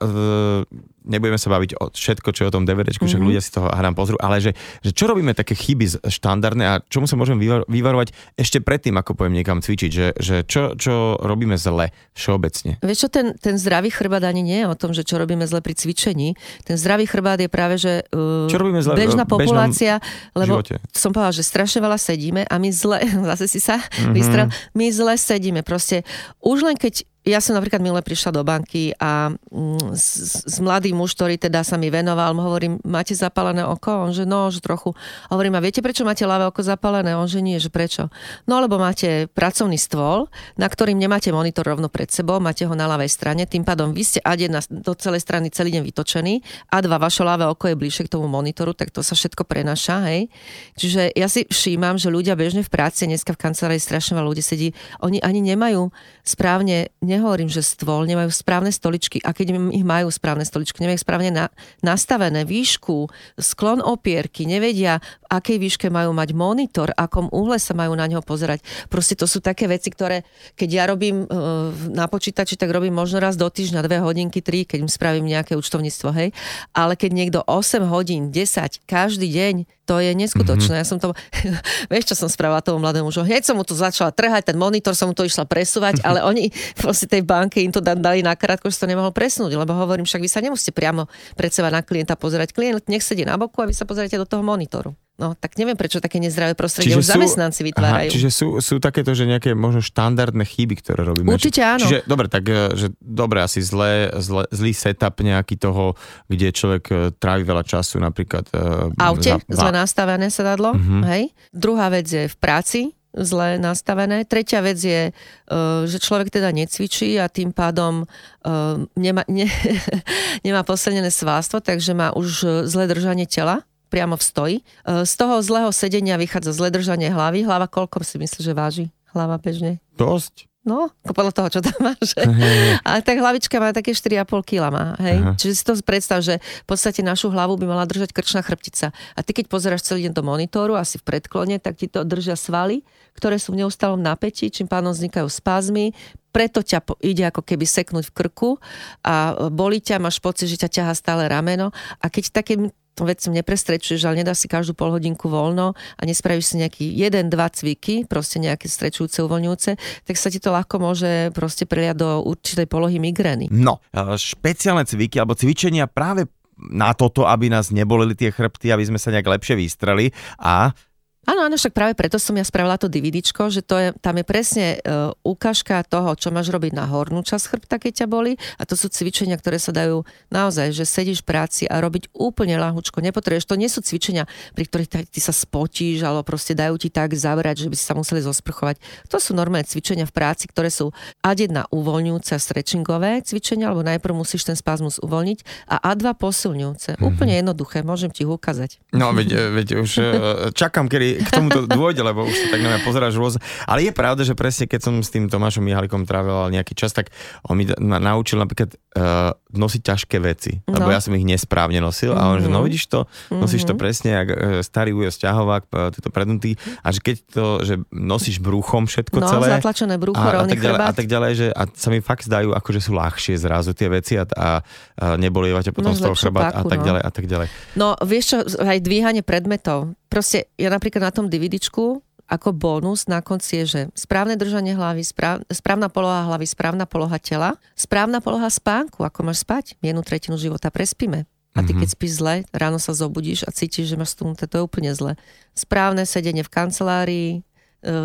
nebudeme sa baviť o všetko, čo je o tom DVDčku, však mm-hmm. ľudia si toho hrám pozrú, ale že, že čo robíme také chyby štandardné a čomu sa môžeme vyvarovať ešte predtým, ako poviem niekam cvičiť, že, že čo, čo robíme zle všeobecne. Vieš čo, ten, ten zdravý chrbát ani nie je o tom, že čo robíme zle pri cvičení. Ten zdravý chrbát je práve, že uh, čo robíme zle bežná populácia, lebo živote? som povedala, že strašne veľa sedíme a my zle, zase si sa mm-hmm. vystrel, my zle sedíme. Proste už len keď ja som napríklad milé prišla do banky a mm, s, s mladý muž, ktorý teda sa mi venoval, hovorím, máte zapálené oko? On že no, že trochu. Hovorím, a viete, prečo máte ľavé oko zapálené? On že nie, že prečo? No, lebo máte pracovný stôl, na ktorým nemáte monitor rovno pred sebou, máte ho na ľavej strane, tým pádom vy ste A1 do celej strany celý deň vytočený, A2 vaše ľavé oko je bližšie k tomu monitoru, tak to sa všetko prenaša, hej. Čiže ja si všímam, že ľudia bežne v práci, dneska v kancelárii strašne veľa ľudí sedí, oni ani nemajú správne nehovorím, že stôl, nemajú správne stoličky a keď ich majú správne stoličky, nemajú správne na, nastavené výšku, sklon opierky, nevedia, v akej výške majú mať monitor, akom uhle sa majú na ňo pozerať. Proste to sú také veci, ktoré, keď ja robím uh, na počítači, tak robím možno raz do týždňa, dve hodinky, tri, keď im spravím nejaké účtovníctvo, hej. Ale keď niekto 8 hodín, 10, každý deň to je neskutočné. Mm-hmm. Ja som to, vieš čo som spravila tomu mladému mužu? Hneď som mu to začala trhať, ten monitor som mu to išla presúvať, ale oni proste tej banke im to dali na krátko, že to nemohol presnúť, lebo hovorím, však vy sa nemusíte priamo pred seba na klienta pozerať. Klient nech sedí na boku a vy sa pozriete do toho monitoru. No, tak neviem, prečo také nezdravé prostredie čiže už sú, zamestnanci vytvárajú. Aha, čiže sú, sú takéto, že nejaké možno štandardné chyby, ktoré robíme. Určite áno. Čiže, dobre, tak, e, že dobre, asi zlé, zlé, zlý setup nejaký toho, kde človek e, trávi veľa času, napríklad... E, aute, za, zle nastavené sedadlo, uh-huh. hej. Druhá vec je v práci, zle nastavené. Tretia vec je, že človek teda necvičí a tým pádom nemá, ne, nemá posilnené svalstvo, takže má už zlé držanie tela priamo v stoji. E, z toho zlého sedenia vychádza zlé držanie hlavy. Hlava koľko si myslíš, že váži? Hlava bežne? Dosť. No, podľa toho, čo tam máš. Ale tak hlavička má také 4,5 kg má, hej. Aha. Čiže si to predstav, že v podstate našu hlavu by mala držať krčná chrbtica. A ty keď pozeráš celý deň do monitoru, asi v predklone, tak ti to držia svaly, ktoré sú v neustálom napätí, čím pádom vznikajú spazmy, preto ťa ide ako keby seknúť v krku a boli ťa, máš pocit, že ťa ťaha stále rameno a keď takým to vecom neprestrečuješ, ale nedá si každú pol hodinku voľno a nespravíš si nejaký jeden, dva cviky, proste nejaké strečujúce, uvoľňujúce, tak sa ti to ľahko môže proste preliať do určitej polohy migrény. No, špeciálne cviky alebo cvičenia práve na toto, aby nás nebolili tie chrbty, aby sme sa nejak lepšie vystreli a Áno, áno, však práve preto som ja spravila to DVDčko, že to je, tam je presne uh, ukážka toho, čo máš robiť na hornú časť chrbta, keď ťa boli a to sú cvičenia, ktoré sa dajú naozaj, že sedíš v práci a robiť úplne ľahučko, nepotrebuješ, to nie sú cvičenia, pri ktorých ty sa spotíš alebo proste dajú ti tak zavrať, že by si sa museli zosprchovať. To sú normálne cvičenia v práci, ktoré sú A1 uvoľňujúce a stretchingové cvičenia, alebo najprv musíš ten spazmus uvoľniť a A2 posilňujúce. Mm-hmm. Úplne jednoduché, môžem ti ho ukázať. No, veď, veď už e, čakám, kedy k tomuto dôjde, lebo už sa tak na mňa pozeráš rôzne. Ale je pravda, že presne keď som s tým Tomášom Mihalikom trávil nejaký čas, tak on mi naučil napríklad uh, nosiť ťažké veci, no. lebo ja som ich nesprávne nosil a on, mm-hmm. že no mhm. vidíš to, nosíš to mhm. presne, jak uh, starý ujo sťahovák, uh, tieto prednutý a že keď to, že nosíš bruchom všetko no, celé. zatlačené brucho, a, a, tak ďalej, a tak ďalej, že a sa mi fakt zdajú, ako že sú ľahšie zrazu tie veci a, a, a nebolievate potom no, z toho chrbát a tak no. ďalej a tak ďalej. No vieš čo, aj dvíhanie predmetov, proste ja napríklad na tom DVDčku ako bonus na konci je, že správne držanie hlavy, správ, správna poloha hlavy, správna poloha tela, správna poloha spánku, ako máš spať, jednu tretinu života prespíme. A ty keď mhm. spíš zle, ráno sa zobudíš a cítiš, že máš stúnuté, to je úplne zle. Správne sedenie v kancelárii, e,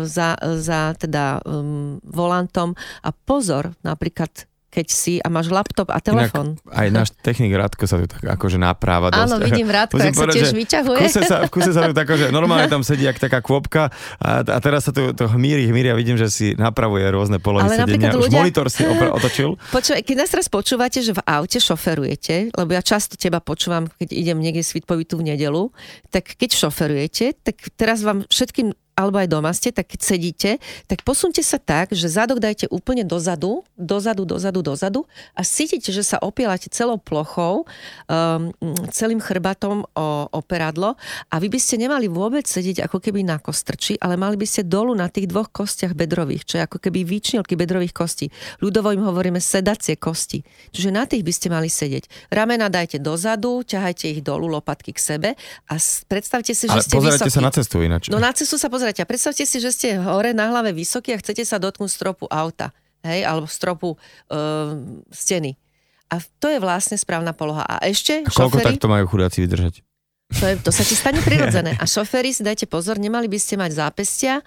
za, za teda um, volantom a pozor, napríklad keď si a máš laptop a telefón. Inak aj náš technik Radko sa tu tak akože napráva dosť. Áno, vidím Radko, ak sa tiež vyťahuje. Kuse sa, kuse sa tu tak, že normálne tam sedí jak taká kvopka a, a teraz sa tu to hmíri, hmíri a vidím, že si napravuje rôzne polohy Ale sedenia. Už ľudia... monitor si opra- otočil. Počúvaj, keď nás teraz počúvate, že v aute šoferujete, lebo ja často teba počúvam, keď idem niekde svitpovitu v nedelu, tak keď šoferujete, tak teraz vám všetkým alebo aj doma ste, tak keď sedíte, tak posunte sa tak, že zadok dajte úplne dozadu, dozadu, dozadu, dozadu a cítite, že sa opielate celou plochou, um, celým chrbatom o, o peradlo a vy by ste nemali vôbec sedieť ako keby na kostrči, ale mali by ste dolu na tých dvoch kostiach bedrových, čo je ako keby výčnilky bedrových kostí. Ľudovo im hovoríme sedacie kosti. Čiže na tých by ste mali sedieť. Ramena dajte dozadu, ťahajte ich dolu, lopatky k sebe a predstavte si, že ale ste vysokí. sa na cestu ináč. No na cestu sa pozerajte pozrite, predstavte si, že ste hore na hlave vysoký a chcete sa dotknúť stropu auta, hej, alebo stropu uh, steny. A to je vlastne správna poloha. A ešte a koľko šoféry, takto majú chudáci vydržať? To, je, to sa ti stane prirodzené. A šoféry si dajte pozor, nemali by ste mať zápestia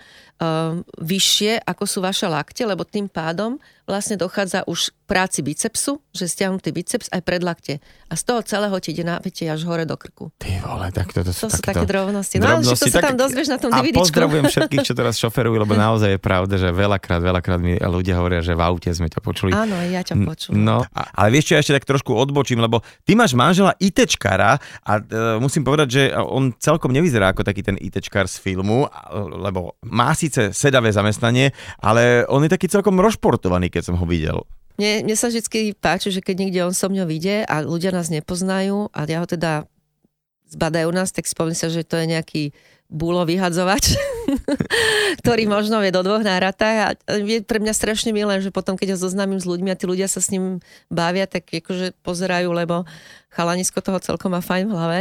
vyššie, ako sú vaše lakte, lebo tým pádom vlastne dochádza už k práci bicepsu, že stiahnutý biceps aj predlakte. A z toho celého ti ide napätie až hore do krku. Ty vole, tak to, to sú, to sú také drobnosti. No, drobnosti, to sa tam dozvieš na tom A pozdravujem všetkých, čo teraz šoferujú, lebo naozaj je pravda, že veľakrát, veľakrát mi ľudia hovoria, že v aute sme ťa počuli. Áno, ja ťa počujem. No, ale vieš čo, ja ešte tak trošku odbočím, lebo ty máš manžela ITčkara a uh, musím povedať, že on celkom nevyzerá ako taký ten ITčkar z filmu, lebo má síce sedavé zamestnanie, ale on je taký celkom rozportovaný, keď som ho videl. Mne, mne sa vždy páči, že keď niekde on so mňou vyjde a ľudia nás nepoznajú a ja ho teda zbadajú nás, tak spomínam sa, že to je nejaký búlo vyhadzovač, ktorý možno vie do dvoch náratách a je pre mňa strašne milé, že potom, keď ho zoznámim s ľuďmi a tí ľudia sa s ním bavia, tak akože pozerajú, lebo chalanisko toho celkom má fajn v hlave.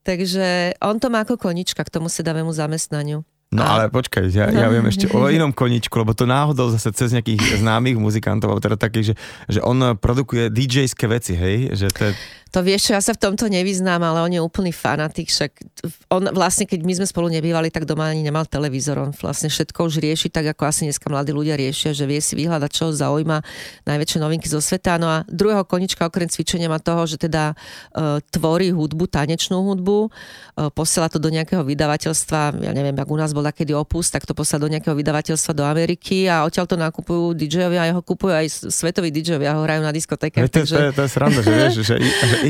Takže on to má ako konička k tomu sedavému zamestnaniu. No a... ale počkaj, ja, ja viem ešte o inom koničku, lebo to náhodou zase cez nejakých známych muzikantov, teda takých, že, že on produkuje DJ-ské veci, hej? Že to je... To vieš, ja sa v tomto nevyznám, ale on je úplný fanatik, však on vlastne, keď my sme spolu nebývali, tak doma ani nemal televízor, on vlastne všetko už rieši tak, ako asi dneska mladí ľudia riešia, že vie si vyhľadať, čo zaujíma najväčšie novinky zo sveta. No a druhého konička okrem cvičenia má toho, že teda uh, tvorí hudbu, tanečnú hudbu, uh, posiela to do nejakého vydavateľstva, ja neviem, ak u nás bol takedy opus, tak to posiela do nejakého vydavateľstva do Ameriky a odtiaľ to nakupujú DJ-ovia a jeho kupujú aj svetoví DJ-ovia, ho hrajú na diskotékach. To, takže... to, to, to je sranda, že vieš, že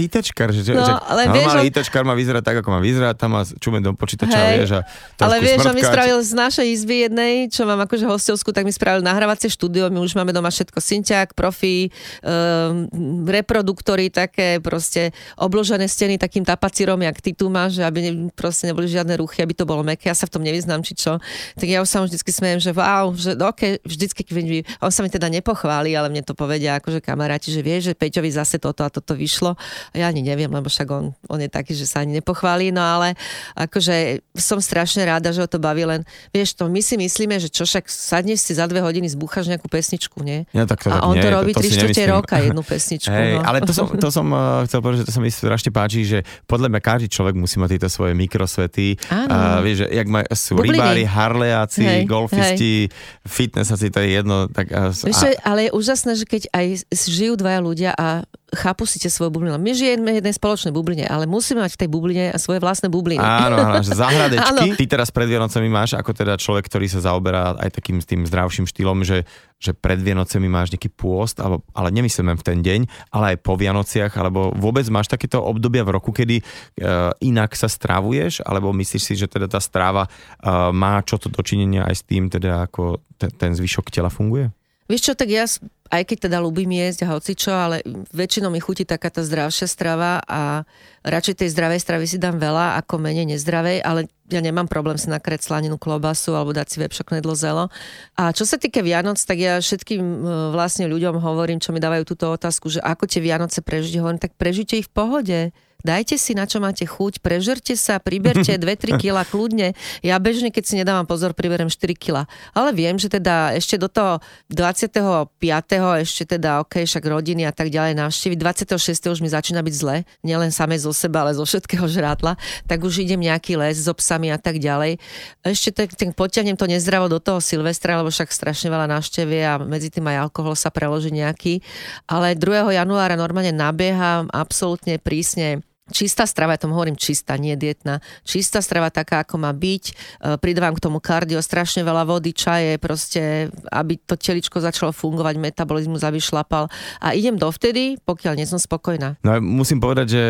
ITčkar, že, no, že ale vieš. ITčkar má vyzerať tak, ako má vyzerať, tam má čume do počítača, Hej, vieš, a Ale vieš, on mi spravil z našej izby jednej, čo mám akože hostovskú, tak mi spravil nahrávacie štúdio, my už máme doma všetko, synťák, profi, um, reproduktory, také proste obložené steny takým tapacírom, jak ty tu máš, aby ne, proste neboli žiadne ruchy, aby to bolo meké, ja sa v tom nevyznám, či čo. Tak ja už sa vždycky smejem, že wow, že ok, vždycky, keď on sa mi teda nepochváli, ale mne to povedia akože kamaráti, že vie, že Peťovi zase toto a toto vyšlo ja ani neviem, lebo však on, on je taký, že sa ani nepochválí, no ale akože som strašne rada, že ho to baví, len vieš to, my si myslíme, že čo však sadneš si za dve hodiny, zbúchaš nejakú pesničku, nie? Ja, tak to, a on nie, to robí tri štvrte roka jednu pesničku. Hey, no. Ale to som, to som uh, chcel povedať, že to sa mi strašne páči, že podľa mňa každý človek musí mať tieto svoje mikrosvety. Áno. A vieš, že jak maj, sú Bubliny. rybári, harleáci, hey, golfisti, hey. fitnessaci, to je jedno. Tak, a, vieš, a... ale je úžasné, že keď aj žijú dvaja ľudia a chápu si tie svoje bubliny. My žijeme v jednej spoločnej bubline, ale musíme mať v tej bubline svoje vlastné bubliny. Áno, áno, že zahradečky. Ty teraz pred Vianocami máš ako teda človek, ktorý sa zaoberá aj takým tým zdravším štýlom, že, že pred Vianocemi máš nejaký pôst, alebo, ale nemyslím v ten deň, ale aj po Vianociach, alebo vôbec máš takéto obdobia v roku, kedy uh, inak sa stravuješ, alebo myslíš si, že teda tá stráva uh, má čo to dočinenia aj s tým, teda ako ten, ten zvyšok tela funguje? Vieš čo, tak ja aj keď teda ľúbim jesť a hocičo, ale väčšinou mi chutí taká tá zdravšia strava a radšej tej zdravej stravy si dám veľa ako menej nezdravej, ale ja nemám problém si nakrieť slaninu klobasu alebo dať si vepšok nedlo zelo. A čo sa týka Vianoc, tak ja všetkým e, vlastne ľuďom hovorím, čo mi dávajú túto otázku, že ako tie Vianoce prežiť, hovorím, tak prežite ich v pohode dajte si na čo máte chuť, prežerte sa, priberte 2-3 kila kľudne. Ja bežne, keď si nedávam pozor, priberem 4 kila. Ale viem, že teda ešte do toho 25. ešte teda ok, však rodiny a tak ďalej návštevy. 26. už mi začína byť zle, nielen same zo seba, ale zo všetkého žrátla. Tak už idem nejaký les s obsami a tak ďalej. Ešte ten, ten potiahnem to nezdravo do toho Silvestra, lebo však strašne veľa návštevie a medzi tým aj alkohol sa preloží nejaký. Ale 2. januára normálne nabieham absolútne prísne Čistá strava, ja tomu hovorím čistá, nie dietná. Čistá strava taká, ako má byť. E, pridávam k tomu kardio, strašne veľa vody, čaje, proste, aby to teličko začalo fungovať, metabolizmus aby šlapal. A idem dovtedy, pokiaľ nie som spokojná. No musím povedať, že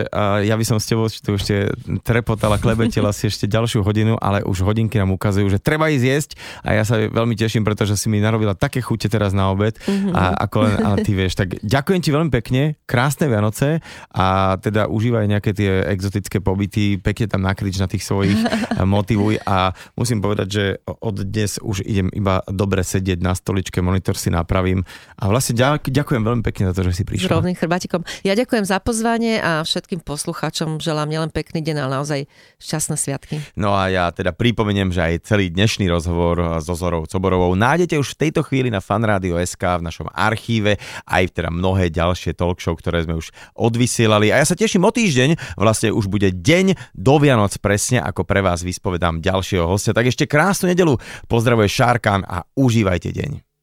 ja by som s tebou tu ešte trepotala, klebetela si ešte ďalšiu hodinu, ale už hodinky nám ukazujú, že treba ísť jesť a ja sa veľmi teším, pretože si mi narobila také chute teraz na obed mm-hmm. a ako len, ale ty vieš. Tak ďakujem ti veľmi pekne, krásne Vianoce a teda užívaj nejak nejaké tie exotické pobyty, pekne tam nakrič na tých svojich, motivuj a musím povedať, že od dnes už idem iba dobre sedieť na stoličke, monitor si napravím a vlastne ďakujem veľmi pekne za to, že si prišla. S rovným chrbatikom. Ja ďakujem za pozvanie a všetkým poslucháčom želám nielen pekný deň, ale naozaj šťastné sviatky. No a ja teda pripomeniem, že aj celý dnešný rozhovor so Zorou Coborovou nájdete už v tejto chvíli na SK v našom archíve, aj teda mnohé ďalšie talk show, ktoré sme už odvysielali. A ja sa teším o týždeň, vlastne už bude deň do Vianoc presne, ako pre vás vyspovedám ďalšieho hostia. Tak ešte krásnu nedelu, pozdravuje Šárkan a užívajte deň.